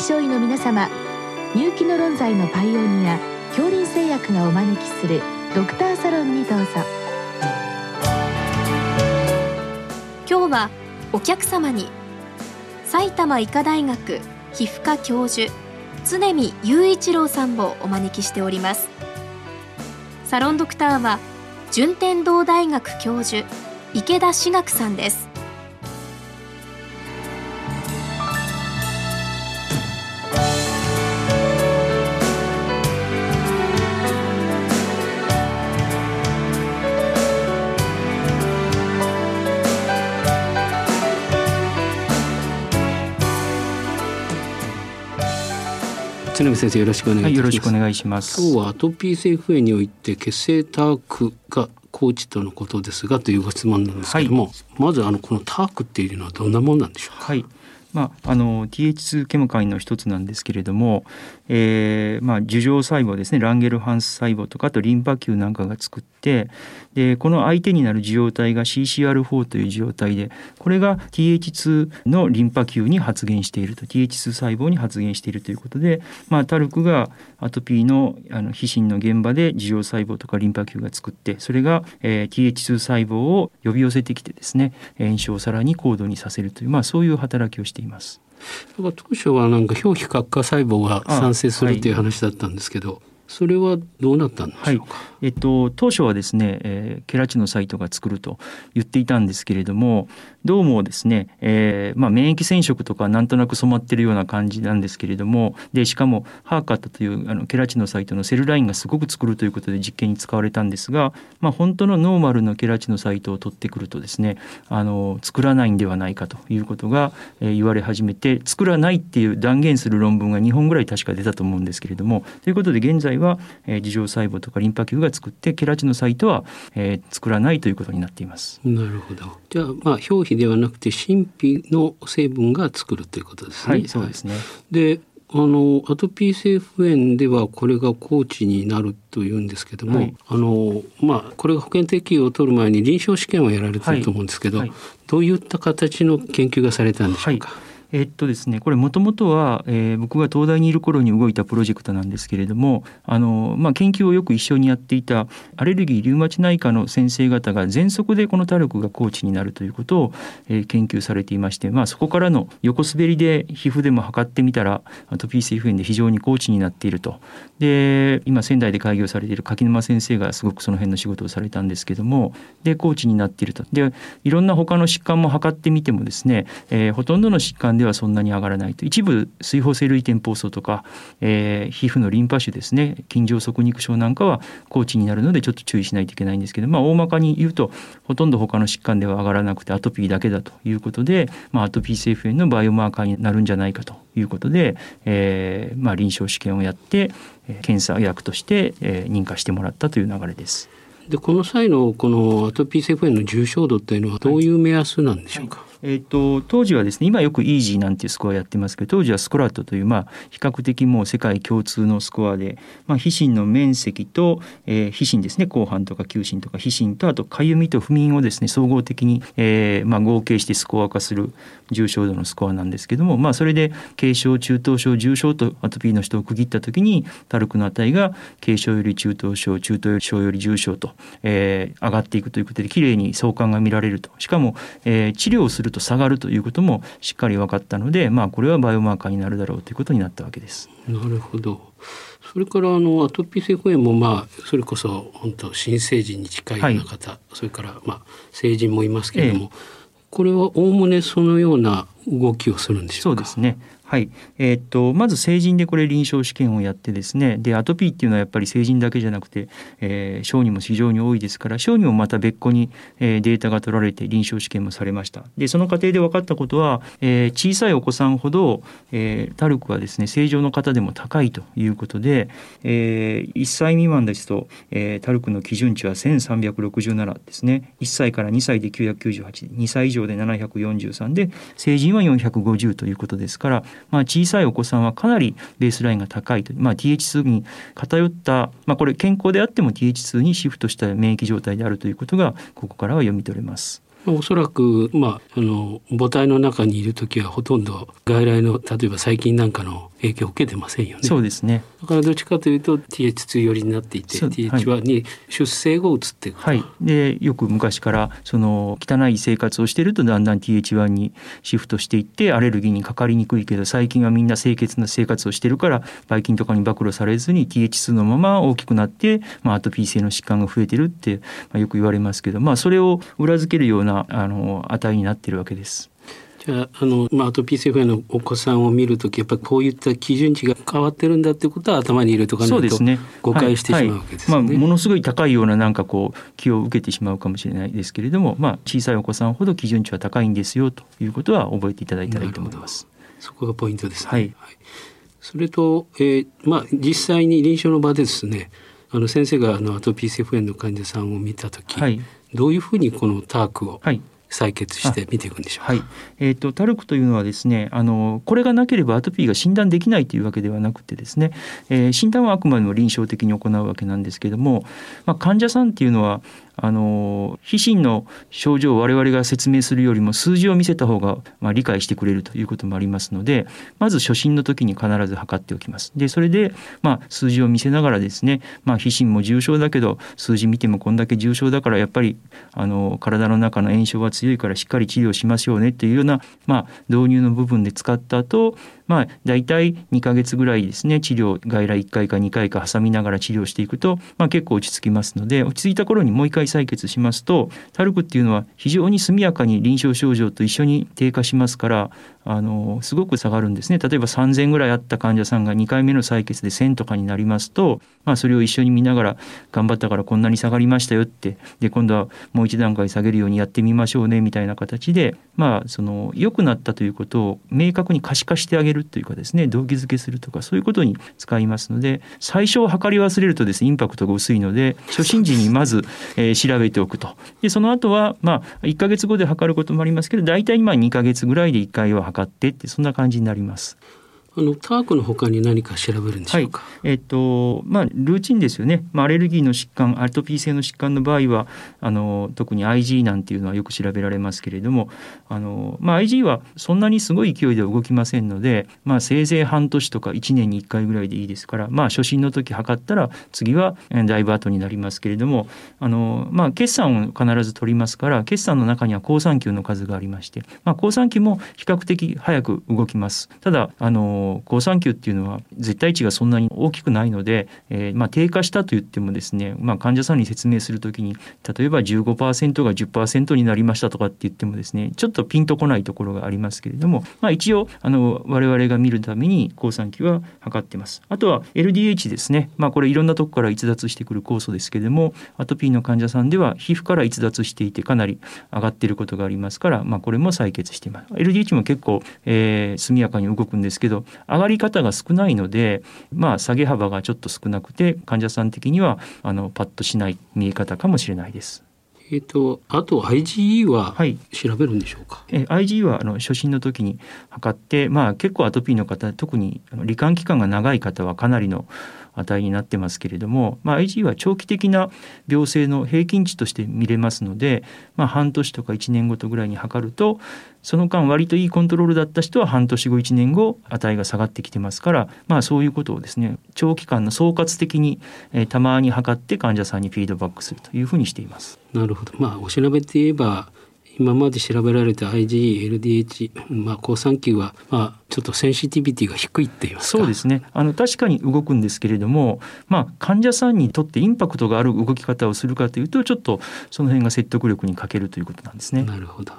症医の皆様入気の論剤のパイオニア恐林製薬がお招きするドクターサロンにどうぞ。今日はお客様に埼玉医科大学皮膚科教授常見雄一郎さんをお招きしております。サロンドクターは順天堂大学教授池田志学さんです。常見先生よろしくお願いします、はい、よろしくお願いします。今日はアトピー性皮膚炎において血清タークがコーチとのことですがというご質問なんですけども、はい、まずあのこのタークっていうのはどんなものなんでしょうか？はい。まあ、あの TH2 ケモカインの一つなんですけれども、えーまあ、樹状細胞ですねランゲルハンス細胞とかあとリンパ球なんかが作ってでこの相手になる受容体が CCR4 という受容体でこれが TH2 のリンパ球に発現していると TH2 細胞に発現しているということで、まあ、タルクがアトピーのあの皮疹の現場で受容細胞とかリンパ球が作ってそれが、えー、TH2 細胞を呼び寄せてきてですね炎症をさらに高度にさせるという、まあ、そういう働きをしています。当初はなんか表皮角化細胞が産生するという話だったんですけど、それはどうなったんでしょうか、はい、えっと、当初はですね、えー、ケラチノサイトが作ると言っていたんですけれどもどうもですね、えーまあ、免疫染色とかなんとなく染まってるような感じなんですけれどもでしかもハーカットというあのケラチノサイトのセルラインがすごく作るということで実験に使われたんですが、まあ、本当のノーマルのケラチノサイトを取ってくるとですねあの作らないんではないかということが、え、言われ始めて作らないっていう断言する論文が2本ぐらい確か出たと思うんですけれどもということで現在は、えー、樹状細胞とかリンパ球が作ってケラチノサイトは、えー、作らないということになっています。なるほどじゃあ、まあ、表皮ではなくて神秘の成分が作るということですね。はい、そうですね。であのアトピー性皮膚炎ではこれが高知になるというんですけども、はい、あのまあこれが保険適用を取る前に臨床試験をやられてると思うんですけど、はいはい、どういった形の研究がされたんでしょうか？えっとですね、これもともとは、えー、僕が東大にいる頃に動いたプロジェクトなんですけれどもあの、まあ、研究をよく一緒にやっていたアレルギーリウマチ内科の先生方が喘息でこのタルクが高知になるということを、えー、研究されていまして、まあ、そこからの横滑りで皮膚でも測ってみたらアトピー性皮膚炎で非常に高知になっていると。で今仙台で開業されている柿沼先生がすごくその辺の仕事をされたんですけどもで高知になっていると。でいろんな他の疾患も測ってみてもですね、えー、ほとんどの疾患でではそんなに上がらないと一部水疱性類天疱瘡とか、えー、皮膚のリンパ腫ですね筋状側肉症なんかは高知になるのでちょっと注意しないといけないんですけど、まあ、大まかに言うとほとんど他の疾患では上がらなくてアトピーだけだということで、まあ、アトピー性皮膚炎のバイオマーカーになるんじゃないかということで、えーまあ、臨床試験をやって検査薬として、え、認可してもらったという流れです。でこの際のこのアトピー性皮膚炎の重症度というのはどういう目安なんでしょうか、はいえーと、当時はですね今よくイージーなんていうスコアやってますけど当時はスコラットという、まあ、比較的もう世界共通のスコアで、まあ、皮疹の面積と、えー、皮疹ですね後半とか球疹とか皮疹とあとかゆみと不眠をですね総合的に、えーまあ、合計してスコア化する重症度のスコアなんですけども、まあ、それで軽症中等症重症とアトピーの人を区切った時にタルクの値が軽症より中等症中等症より重症と、えー、上がっていくということできれいに相関が見られると。しかも、えー、治療をすると下がるということもしっかり分かったので、まあ、これはバイオマーカーになるだろうということになったわけです。なるほどそれからあのアトピー性皮膚炎もまあそれこそ本当新成人に近いような方、はい、それからまあ成人もいますけれども、ええこれはおおむねそのような動きをするんでしょうか？そうですね。はい、えー、っとまず成人でこれ臨床試験をやってですねでアトピーっていうのはやっぱり成人だけじゃなくて、えー、小児も非常に多いですから小児もまた別個に、えー、データが取られて臨床試験もされました。でその過程で分かったことは、えー、小さいお子さんほど、えー、タルクはですね正常の方でも高いということで、えー、1歳未満ですと、えー、タルクの基準値は1367ですね。1歳から2歳で9982歳以上で743で成人は450ということですからまあ、小さいお子さんはかなりベースラインが高いと、まあ、TH2 に偏った、まあ、これ健康であっても TH2 にシフトした免疫状態であるということがここからは読み取れます。おそらく、まあ、あの母体の中にいる時はほとんど外来の例えば細菌なんかの影響を受けてませんよね。そうですね。だからどっちかというと TH2 寄りになっていて TH1 に出生後移っていくはい。でよく昔からその汚い生活をしているとだんだん TH1 にシフトしていってアレルギーにかかりにくいけど最近はみんな清潔な生活をしてるからばい菌とかに暴露されずに TH2 のまま大きくなって、まあ、アトピー性の疾患が増えてるって、まあ、よく言われますけど、まあ、それを裏付けるようなあの値になってるわけです。じゃああの、まあ、アトピー性肺炎のお子さんを見るときやっぱりこういった基準値が変わってるんだってことは頭に入れとかないと誤解してしまうわけですね。はい。はい、まあ、ものすごい高いようななんかこう気を受けてしまうかもしれないですけれども、まあ、小さいお子さんほど基準値は高いんですよということは覚えていただいたらいいと思います。そこがポイントですね。はい、はい、それと、えー、まあ、実際に臨床の場でですねあの先生があのアトピー性肺炎の患者さんを見た時、はい、どういうふうにこのタークを、はい採血して見ていくんでしょうはい、えーと、タルクというのはですねあのこれがなければアトピーが診断できないというわけではなくてですね、えー、診断はあくまでも臨床的に行うわけなんですけれども、まあ、患者さんっていうのはあの皮疹の症状を我々が説明するよりも数字を見せた方が、まあ、理解してくれるということもありますのでまず初診の時に必ず測っておきます。でそれで、まあ、数字を見せながらですね、まあ、皮疹も重症だけど数字見てもこんだけ重症だからやっぱりあの体の中の炎症が強いからしっかり治療しましょうねっていうような、まあ、導入の部分で使った後まあ大体2ヶ月ぐらいですね治療外来1回か2回か挟みながら治療していくと、まあ、結構落ち着きますので落ち着いた頃にもう一回採血しますとタルクっていうのは非常に速やかに臨床症状と一緒に低下しますからあのすごく下がるんですね。例えば3,000ぐらいあった患者さんが2回目の採血で1,000とかになりますと、まあ、それを一緒に見ながら頑張ったからこんなに下がりましたよってで今度はもう一段階下げるようにやってみましょうねみたいな形でまあその良くなったということを明確に可視化してあげるというかですね動機づけするとかそういうことに使いますので最初測り忘れるとですねインパクトが薄いので初診時にまず、えー、調べておくとでその後はまあ1か月後で測ることもありますけど大体まあ2か月ぐらいで1回は測ってってそんな感じになります。あのタークの他に何か調べるんでしょうか？はい、えっ、とまあルーチンですよね。まあアレルギーの疾患、アルトピー性の疾患の場合はあの特に IG なんていうのはよく調べられますけれども、あのまあ IG はそんなにすごい勢いで動きませんので、まあせいぜい半年とか1年に1回ぐらいでいいですから、まあ初診の時測ったら次はだいぶ後になりますけれども、あのまあ決算を必ず取りますから、決算の中には好酸球の数がありまして、まあ好酸球も比較的早く動きます。ただあの好酸球っていうのは絶対値がそんなに大きくないので、えー、まあ、低下したと言ってもですね、まあ、患者さんに説明する時に例えば15%が10%になりましたとかって言ってもですねちょっとピンとこないところがありますけれども、まあ、一応あの我々が見るために好酸球は測ってます。あとは LDH ですね、まあ、これいろんなとこから逸脱してくる酵素ですけれどもアトピーの患者さんでは皮膚から逸脱していてかなり上がっていることがありますから、まあ、これも採血してます。LDH も結構、えー、速やかに動くんですけど上がり方が少ないので、まあ、下げ幅がちょっと少なくて患者さん的にはあのパッとしない見え方かもしれないです。えーと、あと IgE は調べるんでしょうか、はい、え IgE はあの初診の時に測って、まあ、結構アトピーの方特にあの罹患期間が長い方はかなりの値になってますけれども、まあ、IG は長期的な病性の平均値として見れますので、まあ、半年とか1年ごとぐらいに測るとその間割といいコントロールだった人は半年後1年後値が下がってきてますから、まあ、そういうことをですね長期間の総括的に、えー、たまに測って患者さんにフィードバックするというふうにしています。なるほど、まあ、お調べて言えば今まで調べられた IgE、LDH、まあ、好酸球は、まあ、ちょっとセンシティビティが低いって言いますそうですね。あの確かに動くんですけれども、まあ、患者さんにとってインパクトがある動き方をするかというとちょっとその辺が説得力に欠けるということなんですね。なるほど。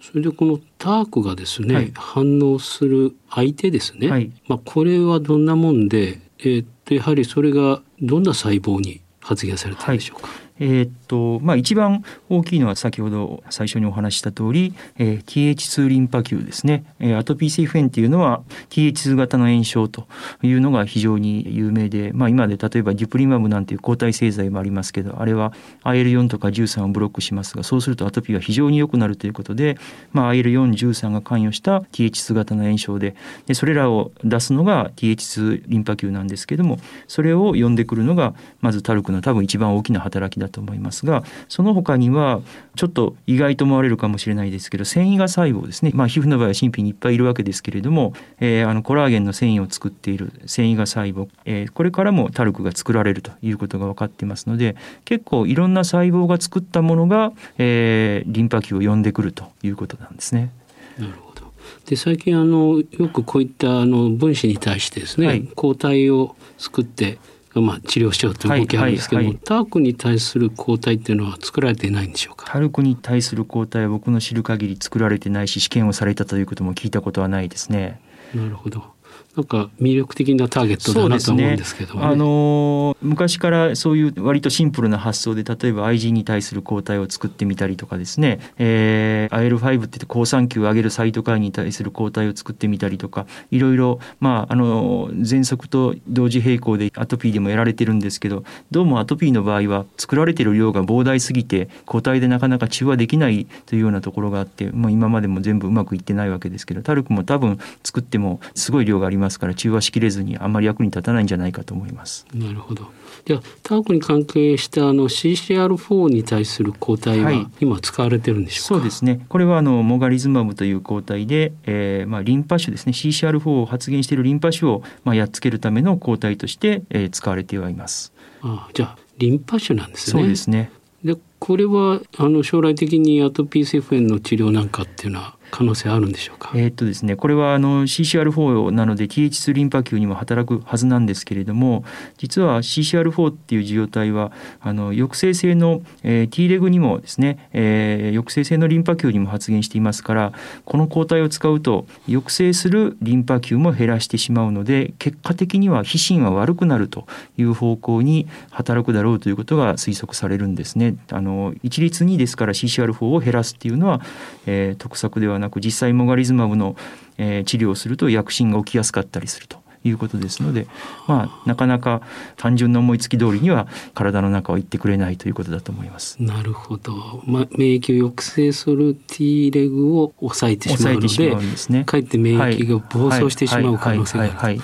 それでこのタークがですね、はい、反応する相手ですね、はい、まあ、これはどんなもんで、えー、っとやはりそれがどんな細胞に発現されたんでしょうか、はいえー、っとまあ、一番大きいのは先ほど最初にお話した通り、えー、TH2 リンパ球ですね、えー、アトピー性皮膚炎っていうのは TH2 型の炎症というのが非常に有名で、まあ、今で例えばデュプリマブなんていう抗体製剤もありますけどあれは IL4 とか13をブロックしますがそうするとアトピーが非常に良くなるということで、まあ、IL413 が関与した TH2 型の炎症ででそれらを出すのが TH2 リンパ球なんですけどもそれを呼んでくるのがまずタルクの多分一番大きな働きだだと思いますがその他にはちょっと意外と思われるかもしれないですけど繊維が細胞ですね、まあ、皮膚の場合は神秘にいっぱいいるわけですけれども、えー、あのコラーゲンの繊維を作っている繊維が細胞、えー、これからもタルクが作られるということが分かっていますので結構いろんな細胞が作ったものが、えー、リンパ球を呼んでくるということなんですね。なるほど。で最近あのよくこういったあの分子に対してですね、はい、抗体を作ってまあ、治療しようという動きあるんですけども、はいはい。はい、タークに対する抗体っていうのは作られていないんでしょうか？タルクに対する抗体は僕の知る限り作られてないし試験をされたということも聞いたことはないですね。なるほどなんか魅力的なターゲットだなと思うんですけど、ね。ね、あの昔からそういう割とシンプルな発想で例えば IG に対する抗体を作ってみたりとかですね、えー、IL5 って言って好酸球を上げるサイトカインに対する抗体を作ってみたりとかいろいろまああの喘息と同時並行でアトピーでもやられてるんですけどどうもアトピーの場合は作られてる量が膨大すぎて抗体でなかなか中和できないというようなところがあって、まあ、今までも全部うまくいってないわけですけどタルクも多分作ってもすごい量がありますから中和しきれずにあんまり役に立たないんじゃないかと思います。なるほど。じゃあタークに関係したあの CCR4 に対する抗体は今使われてるんでしょうか、はい、そうですね。これはあのモガリズマブという抗体で、えー、まあリンパ種ですね CCR4 を発現しているリンパ種をまあやっつけるための抗体として、えー、使われてはいます。ああじゃあリンパ種なんですね。そうですね。でこれはあの将来的にアトピー性皮膚炎の治療なんかっていうのは可能性あるんでしょうか？えっとですね、これはあの CCR4 なので TH2 リンパ球にも働くはずなんですけれども、実は CCR4 っていう受容体はあの抑制性の、えー、T レグにもですね、えー、抑制性のリンパ球にも発現していますから、この抗体を使うと抑制するリンパ球も減らしてしまうので、結果的には皮疹は悪くなるという方向に働くだろうということが推測されるんですね。あの一律にですから CCR4 を減らすっていうのは、えー、得策ではなく実際モガリズマブの、えー、治療をすると薬疹が起きやすかったりするということですので、まあ、なかなか単純な思いつき通りには体の中は行ってくれないということだと思います。なるほど、まあ、免疫を抑制する T レグを抑えてしまうのでね、かえって免疫が暴走してしまう可能性がある。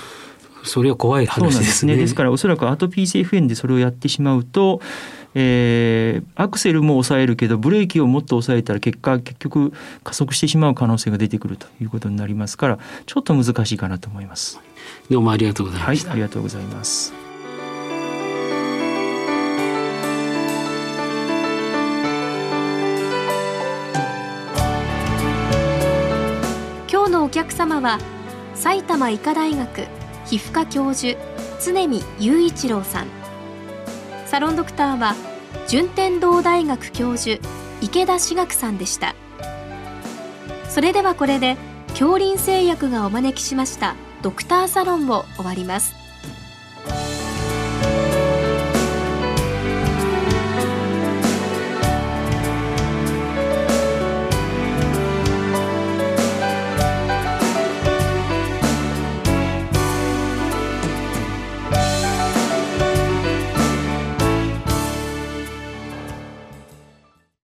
それは怖い話ですね。ですからおそらくアトピー性皮膚炎でそれをやってしまうとえー、アクセルも抑えるけどブレーキをもっと抑えたら結果結局加速してしまう可能性が出てくるということになりますからちょっと難しいかなと思います。どうもありがとうございました、はい、ありがとうございます。今日のお客様は埼玉医科大学皮膚科教授常見雄一郎さん。サロンドクターは順天堂大学教授池田志学さんでした。それではこれで恐林製薬がお招きしましたドクターサロンを終わります。